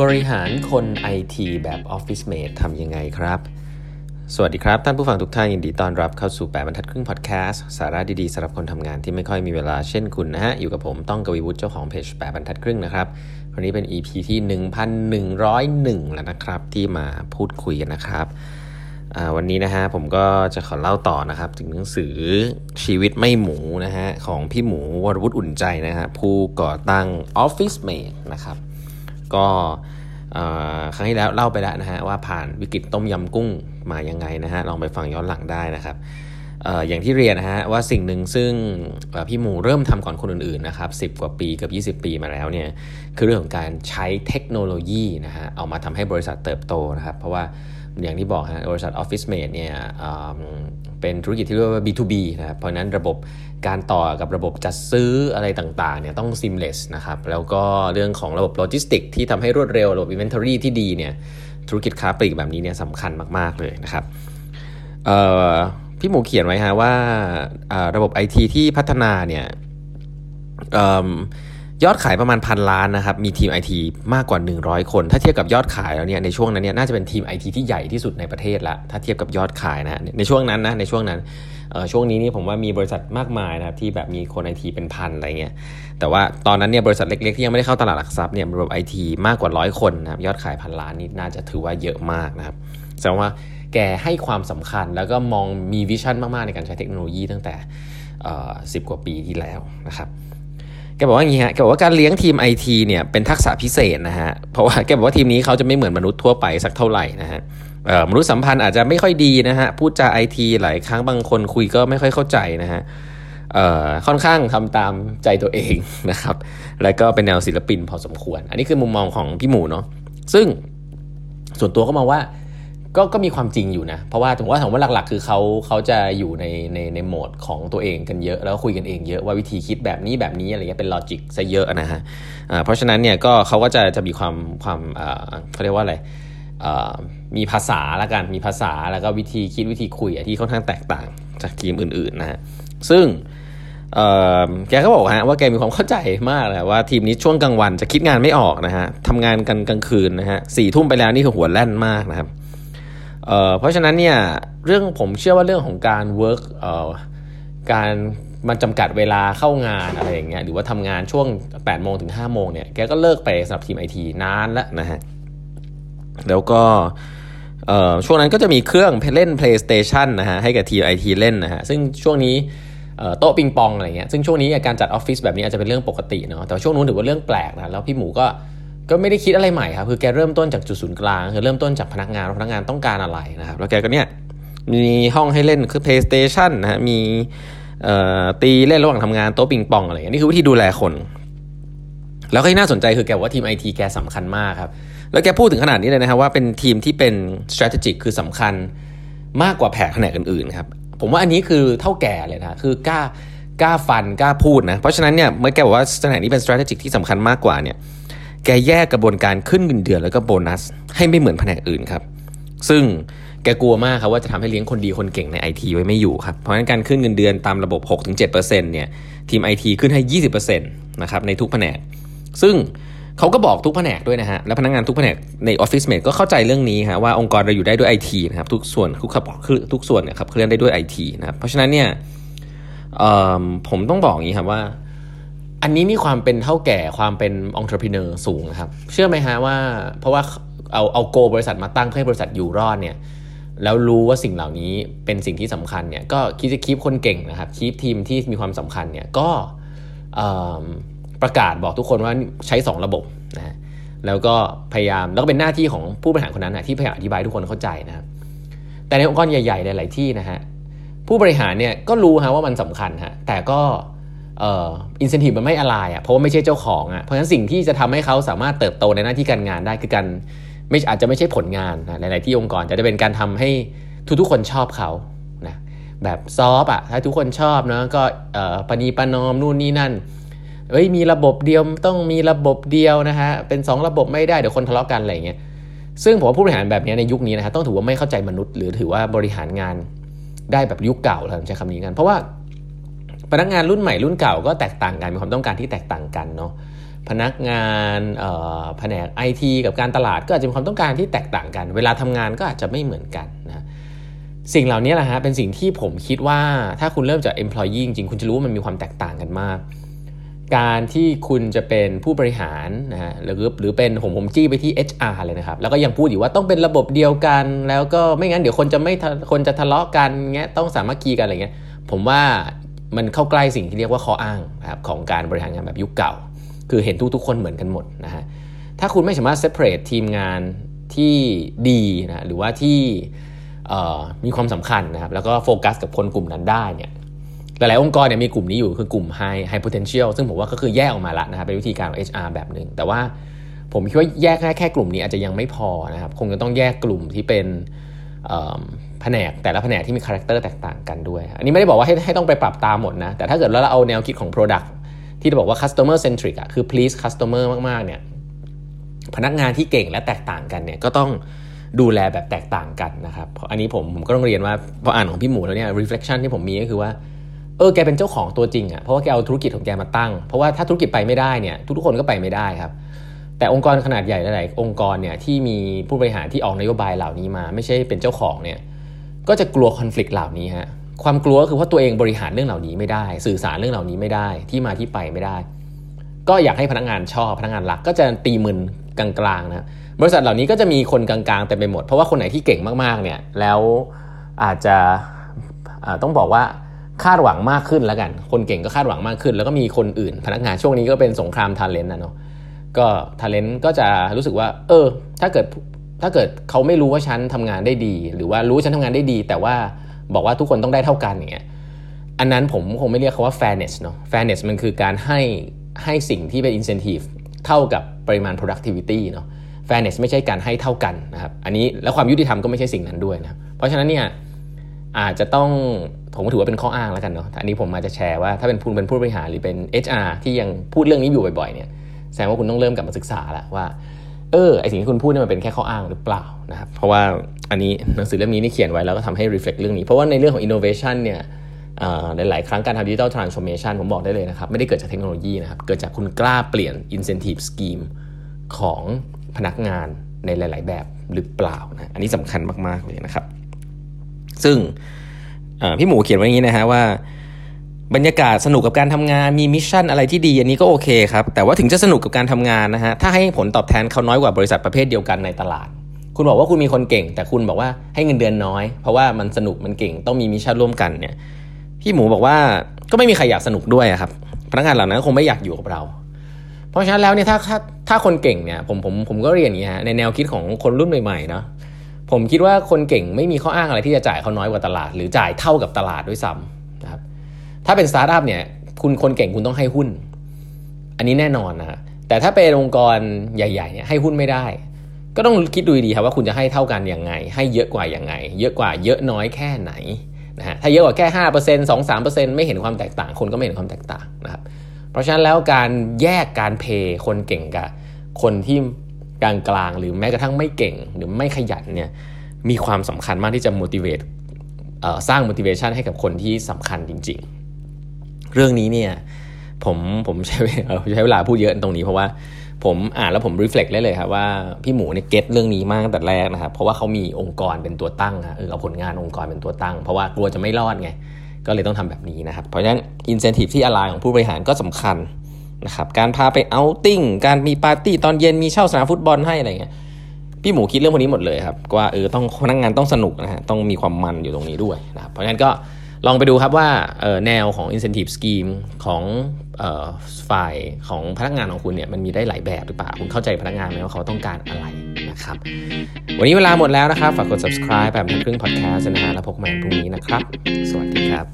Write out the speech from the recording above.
บริหารคน IT แบบ Office Mate ทำยังไงครับ สวัสดีครับ ท่านผู้ฟังทุกท่านยินดีต้อนรับเข้าสู่แปบรรทัดครึ่งพอดแคสต์สาระดีๆสำหรับคนทำงานที่ไม่ค่อยมีเวลาเช่นคุณนะฮะ อยู่กับผมต้องกวีวุฒิเจ้าของเพจแปบรรทัดครึ่งนะครับ วันนี้เป็น EP ที่ 1101 แล้วนะครับ ที่มาพูดคุยกันนะครับวันนี้นะฮะผมก็จะขอเล่าต่อนะครับ ถึงหนังสือชีวิตไม่หมูนะฮะของพี่หมูวรวุฒิอุ่นใจนะฮะผู้ก่อตั้ง Office Mate นะครับ ก็ครั้งที่แล้วเล่าไปแล้วนะฮะว่าผ่านวิกฤตต้มยำกุ้งมายังไงนะฮะลองไปฟังย้อนหลังได้นะครับ อย่างที่เรียนนะฮะว่าสิ่งหนึ่งซึ่งพี่หมูเริ่มทำก่อนคนอื่นๆนะครับสิกว่าปีกับ 20 ปีมาแล้วเนี่ยคือเรื่องของการใช้เทคโนโลยีนะฮะเอามาทำให้บริษัทเติบโตนะครับ เพราะว่าอย่างที่บอกฮะบริษัท Office Mate เนี่ยเป็นธุรกิจที่เรียกว่า B2B นะครับเพราะนั้นระบบการต่อกับระบบจัดซื้ออะไรต่างๆเนี่ยต้อง seamless นะครับแล้วก็เรื่องของระบบโลจิสติกที่ทำให้รวดเร็วระบบ inventory ที่ดีเนี่ยธุรกิจค้าปลีกแบบนี้เนี่ยสำคัญมากๆเลยนะครับ พี่หมูเขียนไว้ฮะว่าระบบ IT ที่พัฒนาเนี่ยยอดขายประมาณพันล้านนะครับมีทีม IT มากกว่า 100 คน ถ้าเทียบกับยอดขายแล้วเนี่ยในช่วงนั้นเนี่ยน่าจะเป็นทีม IT ที่ใหญ่ที่สุดในประเทศละถ้าเทียบกับยอดขายนะในช่วงนั้นนะในช่วงนั้นช่วงนี้นี่ผมว่ามีบริษัทมากมายนะครับที่แบบมีคนไอทีเป็นพันอะไรเงี้ยแต่ว่าตอนนั้นเนี่ยบริษัทเล็กๆที่ยังไม่ได้เข้าตลาดหลักทรัพย์เนี่ยระบบไอทีมากกว่าร้อยคนนะครับยอดขายพันล้านนี่น่าจะถือว่าเยอะมากนะครับแสดงว่า แกให้ความสำคัญแล้วก็มองมีวิชั่นมากๆในการใช้เทคโนโลยีตั้งแต่สิบกว่าปีที่แล้วนะครับแกบอกว่าอย่างนี้ฮะแกบอกว่าการเลี้ยงทีมไอทีเนี่ยเป็นทักษะพิเศษนะฮะเพราะว่าแกบอกว่าทีมนี้เขาจะไม่เหมือนมนุษย์ทั่วไปสักเท่าไหร่นะฮะมนุษยสัมพันธ์อาจจะไม่ค่อยดีนะฮะพูดจาไอทีหลายครั้งบางคนคุยก็ไม่ค่อยเข้าใจนะฮะค่อนข้างทำตามใจตัวเองนะครับ แล้วก็เป็นแนวศิลปินพอสมควร อันนี้คือมุมมองของพี่หมูเนาะซึ่งส่วนตัวก็มองว่า ก็ก็มีความจริงอยู่นะ เพราะว่าถึงว่าถามว่าหลักๆ คือเขาเขาจะอยู่ในในในโหมดของตัวเองกันเยอะ แล้วคุยกันเองเยอะว่าวิธีคิดแบบนี้แบบนี้อะไรเงี้ยเป็นลอจิกซะเยอะนะฮะเพราะฉะนั้นเนี่ยก็เขาก็จะจะมีความความเขาเรียกว่าอะไรมีภาษาละกันมีภาษาแล้วก็วิธีคิดวิธีคุยที่ค่อนข้างแตกต่างจากทีมอื่นๆนะฮะซึ่งแกก็บอกฮะว่าแกมีความเข้าใจมากเลยว่าทีมนี้ช่วงกลางวันจะคิดงานไม่ออกนะฮะทำงานกันกลางคืนนะฮะสี่ทุ่มไปแล้วนี่คือหัวแล่นมากนะครับ เพราะฉะนั้นเนี่ยเรื่องผมเชื่อว่าเรื่องของการ work การมันจำกัดเวลาเข้างานอะไรอย่างเงี้ยหรือว่าทำงานช่วง8โมงถึง5โมงเนี่ยแกก็เลิกไปสำหรับทีมไอทีนานแล้วนะฮะแล้วก็ช่วงนั้นก็จะมีเครื่องเล่น PlayStation นะฮะให้กับทีมไอทีเล่นนะฮะซึ่งช่วงนี้โต๊ะปิงปองอะไรเงี้ยซึ่งช่วงนี้การจัดออฟฟิศแบบนี้อาจจะเป็นเรื่องปกติเนาะแต่ช่วงนู้นถือว่าเรื่องแปลกนะแล้วพี่หมูก็ ก็ไม่ได้คิดอะไรใหม่ครับคือแกเริ่มต้นจากจุดศูนย์กลางคือเริ่มต้นจากพนักงานพนักงานต้องการอะไรนะครับแล้วแกก็เนี่ยมีห้องให้เล่นคือ PlayStation นะฮะมีตีเล่นระหว่างทำงานโต๊ะปิงปองอะไรอย่างนี้คือวิธีดูแลคน แล้วก็ที่น่าสนใจคือแกว่าทีมไอทีแกสำคัญมากครับ แล้วแกพูดถึงขนาดนี้เลยนะครับว่าเป็นทีมที่เป็น strategic คือสำคัญมากกว่าแผนกอื่นๆครับผมว่าอันนี้คือเท่าแก่เลยนะคือกล้ากล้าฟันกล้าพูดนะเพราะฉะนั้นเนี่ยเมื่อแกบอกว่าแหน่งนี้เป็น strategic ที่สำคัญมากกว่าเนี่ย แกแยกกระบวนการขึ้นเงินเดือนแล้วก็โบนัส ให้ไม่เหมือนแผนกอื่นครับ ซึ่งแกกลัวมากครับว่าจะทำให้เลี้ยงคนดีคนเก่งในไอทีไว้ไม่อยู่ครับ เพราะฉะนั้นการขึ้นเงินเดือนตามระบบ 6-7%เนี่ยทีมไอทีขึ้นให้ 20%นะครับในทุกแผนก ซึ่งเขาก็บอกทุกแผนกด้วยนะฮะ และพนักงานทุกแผนกในออฟฟิศเมดก็เข้าใจเรื่องนี้ฮะว่าองค์กรเราอยู่ได้ด้วยไอทีนะครับทุกส่วนทุกขับทุกส่วนเนี่ยครับเคลื่อนได้ด้วยไอทีนะครับเพราะฉะนั้นเนี่ยผมต้องบอกอย่างนี้ครับว่า อันนี้มีความเป็นเท่าแก่ความเป็นองค์ประกอบสูงนะครับ เชื่อไหมฮะว่า เพราะว่าเอาเอาโกบริษัทมาตั้งเพื่อให้บริษัทอยู่รอดเนี่ยแล้วรู้ว่าสิ่งเหล่านี้เป็นสิ่งที่สำคัญเนี่ยก็คิดจะคีบคนเก่งนะครับคีบทีมที่มีความสำคัญเนี่ยก็ประกาศบอกทุกคนว่าใช้ 2 ระบบนะแล้วก็พยายามแล้วก็เป็นหน้าที่ของผู้บริหารคนนั้นนะที่พยายามอธิบายทุกคนเข้าใจนะครับแต่ในองค์กรใหญ่ๆหลายๆที่นะฮะผู้บริหารเนี่ยก็รู้ฮะว่ามันสำคัญฮะแต่ก็ อ่ออินเซนティブมันไม่อะไรอ่ะเพราะว่าไม่ใช่เจ้าของอ่ะเพราะฉะนั้นสิ่งที่จะทำให้เขาสามารถเติบโตในหน้าที่การงานได้คือการไม่อาจจะไม่ใช่ผลงานนะหลายๆที่องค์กรจะได้เป็นการทำให้ทุกๆคนชอบเขานะแบบซอฟอ่ะถ้าทุกคนชอบนะก็เอ่อปณีปนอมนู่นนี่นั่นเอ้ยมีระบบเดียวต้องมีระบบเดียวนะฮะเป็น 2 ระบบไม่ได้เดี๋ยวคนทะเลาะกันอะไรเงี้ยซึ่งผมว่าผู้บริหารแบบนี้ในยุคนี้นะฮะต้องถือว่าไม่เข้าใจมนุษย์ หรือถือว่าบริหารงานได้แบบยุคเก่าเราใช้คำนี้กันเพราะว่า พนักงานรุ่นใหม่รุ่นเก่าก็แตกต่างกันมีความต้องการที่แตกต่างกันเนาะพนักงานแผนกไอทีกับการตลาดก็อาจจะมีความต้องการที่แตกต่างกัน เวลาทำงานก็อาจจะไม่เหมือนกันนะสิ่งเหล่านี้แหละฮะเป็นสิ่งที่ผมคิดว่าถ้าคุณเริ่มจาก employee จริงๆคุณจะรู้ว่ามันมีความแตกต่างกันมาก การที่คุณจะเป็นผู้บริหารนะฮะหรือหรือเป็นผมผมจี้ไปที่ HR เลยนะครับ แล้วก็ยังพูดอยู่ว่าต้องเป็นระบบเดียวกัน แล้วก็ไม่งั้นเดี๋ยวคนจะไม่คนจะทะเลาะกันเงี้ยต้องสามัคคีกันอะไรเงี้ยผมว่า มันเข้าใกล้สิ่งที่เรียกว่าข้ออ้างนะครับของการบริหารงานแบบยุคเก่า คือเห็นทุกๆคนเหมือนกันหมดนะฮะถ้าคุณไม่สามารถ separate ทีมงานที่ดีนะหรือว่าที่มีความสำคัญนะครับแล้วก็โฟกัสกับคนกลุ่มนั้นได้เนี่ยหลายๆองค์กรเนี่ยมีกลุ่มนี้อยู่คือกลุ่ม high high potential ซึ่งผมว่าก็คือแยกออกมาละนะครับเป็นวิธีการของ HR แบบหนึ่งแต่ว่าผมคิดว่าแยกแค่แค่กลุ่มนี้อาจจะยังไม่พอนะครับคงจะต้องแยกกลุ่มที่เป็น แผนกแต่ละแผนกที่มี character แตกต่างกันด้วย อันนี้ไม่ได้บอกว่าให้ให้ต้องไปปรับตามหมดนะ แต่ถ้าเกิดเราเอาแนวคิดของ Product ที่จะบอกว่า customer centric อะคือ please customer มาก ๆ เนี่ย พนักงานที่เก่งและแตกต่างกันเนี่ยก็ต้องดูแลแบบแตกต่างกันนะครับ อันนี้ผมผมก็ต้องเรียนว่าพออ่านของพี่หมูแล้วเนี่ย reflection ที่ผมมีก็คือว่า เออแกเป็นเจ้าของตัวจริงอะ่ะเพราะว่าแกเอาธุรกิจของแกมาตั้ง เพราะว่าถ้าธุรกิจไปไม่ได้เนี่ยทุกๆคนก็ไปไม่ได้ครับ แต่องค์กรขนาดใหญ่หลายๆองค์กรเนี่ยที่มีผู้บริหารที่ออกนโยบายเหล่านี้มา ไม่ใช่เป็นเจ้าของเนี่ยก็จะกลัวคอน FLICT เหล่านี้ฮะความกลัวก็คือว่าตัวเองบริหารเรื่องเหล่านี้ไม่ได้ สื่อสารเรื่องเหล่านี้ไม่ได้ ที่มาที่ไปไม่ได้ ก็อยากให้พนักงานชอบพนักงานรักก็จะตีมึนกลางๆนะบริษัทเหล่านี้ก็จะมีคนกลางๆเต็มไปหมด เพราะว่าคนไหนที่เก่งมากๆเนี่ยแล้วอาจจะต้องบอกว่าคาดหวังมากขึ้นแล้วกัน คนเก่งก็คาดหวังมากขึ้น แล้วก็มีคนอื่น พนักงานช่วงนี้ก็เป็นสงครามทาเลนต์นะเนาะ ก็ทาเลนต์ก็จะรู้สึกว่า เออ ถ้าเกิดถ้าเกิดเขาไม่รู้ว่าฉันทำงานได้ดี หรือว่ารู้ฉันทำงานได้ดี แต่ว่าบอกว่าทุกคนต้องได้เท่ากันอย่างเงี้ยอันนั้นผมคงไม่เรียกเขาว่า fairness เนาะ fairness มันคือการให้ให้สิ่งที่เป็น incentive เท่ากับปริมาณ productivity เนาะ fairness ไม่ใช่การให้เท่ากันนะครับ อันนี้แล้วความยุติธรรมก็ไม่ใช่สิ่งนั้นด้วยนะเพราะฉะนั้นเนี่ยอาจจะต้องผมถือว่าเป็นข้ออ้างแล้วกันเนาะอันนี้ผมมาจะแชร์ว่าถ้าเป็นผู้เป็นผู้บริหารหรือเป็น HR ที่ยังพูดเรื่องนี้อยู่บ่อยๆเนี่ย แสดงว่าคุณต้องเริ่มกลับมาศึกษาแล้วว่า เออไอสิ่งที่คุณพูดเนี่ยมันเป็นแค่ข้ออ้างหรือเปล่านะครับเพราะว่าอันนี้หนังสือเล่มนี้นี่เขียนไว้แล้วก็ทำให้ reflect เรื่องนี้เพราะว่าในเรื่องของ innovation เนี่ยหลายๆครั้งการทำ digital transformation ผมบอกได้เลยนะครับ ไม่ได้เกิดจากเทคโนโลยีนะครับ เกิดจากคุณกล้าเปลี่ยน incentive scheme ของพนักงานในหลาย ๆ แบบหรือเปล่านะอันนี้สำคัญมาก ๆ เลยนะครับ ซึ่งพี่หมูเขียนไว้อย่างนี้นะฮะว่า บรรยากาศสนุกกับการทำงานมี mission อะไรที่ดีอันนี้ก็โอเคครับแต่ว่าถึงจะสนุกกับการทำงานนะฮะถ้าให้ผลตอบแทนเขาน้อยกว่าบริษัทประเภทเดียวกันในตลาด คุณบอกว่าคุณมีคนเก่ง แต่คุณบอกว่าให้เงินเดือนน้อย เพราะว่ามันสนุกมันเก่งต้องมี mission ร่วมกันเนี่ยพี่หมูบอกว่าก็ไม่มีใครอยากสนุกด้วยครับพนักงานเหล่านั้นคงไม่อยากอยู่กับเรา เพราะฉะนั้นแล้วเนี่ยถ้าถ้าถ้าคนเก่งเนี่ยผมผมผมก็เรียนอย่างนี้ฮะในแนวคิดของคนรุ่นใหม่ๆเนาะผมคิดว่าคนเก่งไม่มีข้ออ้างอะไรที่จะจ่ายเขาน้อยกว่าตลาด หรือจ่ายเท่ากับตลาดด้วยซ้ำนะครับ ถ้าเป็นสตาร์ทอัพเนี่ยคุณคนเก่งคุณต้องให้หุ้น อันนี้แน่นอนนะแต่ถ้าเป็นองค์กรใหญ่ๆเนี่ยให้หุ้นไม่ได้ ก็ต้องคิดดูดีครับว่าคุณจะให้เท่ากันอย่างไง ให้เยอะกว่าอย่างไง เยอะกว่าเยอะน้อยแค่ไหนนะฮะถ้าเยอะกว่าแค่ห้าเปอร์เซ็นต์สองสามเปอร์เซ็นต์ไม่เห็นความแตกต่าง คนก็ไม่เห็นความแตกต่างนะครับเพราะฉะนั้นแล้วการแยกการเพย์คนเก่งกับคนที่กลางกลางหรือแม้กระทั่งไม่เก่งหรือไม่ขยันเนี่ยมีความสำคัญมากที่จะ motivate สร้าง motivation ให้กับคนที่สำคัญจริง ๆ เรื่องนี้เนี่ยผมผมใช้ใช้เวลาพูดเยอะตรงนี้เพราะว่าผมอ่านแล้วผม reflect ได้เลยครับว่าพี่หมูเนี่ยเก็ตเรื่องนี้มากตั้งแต่แรกนะครับเพราะว่าเขามีองค์กรเป็นตัวตั้งเออเอาผลงานองค์กรเป็นตัวตั้ง เพราะว่ากลัวจะไม่รอดไงก็เลยต้องทำแบบนี้นะครับ เพราะฉะนั้น incentive ที่อะไรของผู้บริหารก็สำคัญนะครับการพาไปเอาติ้งการมีปาร์ตี้ตอนเย็นมีเช่าสนามฟุตบอลให้อะไรเงี้ยพี่หมูคิดเรื่องพวกนี้หมดเลยครับว่าเออต้องพนักงงานต้องสนุกนะฮะต้องมีความมันอยู่ตรงนี้ด้วยนะครับเพราะฉะนั้นก็ ลองไปดูครับว่าแนวของ incentive scheme ของฝ่ายของพนักงานของคุณเนี่ยมันมีได้หลายแบบหรือเปล่า คุณเข้าใจพนักงานไหมว่าเขาต้องการอะไรนะครับ วันนี้เวลาหมดแล้วนะครับ ฝากกด subscribe แบบทันครึ่ง podcast นะฮะแล้วพบกันใหม่พรุ่งนี้นะครับ สวัสดีครับ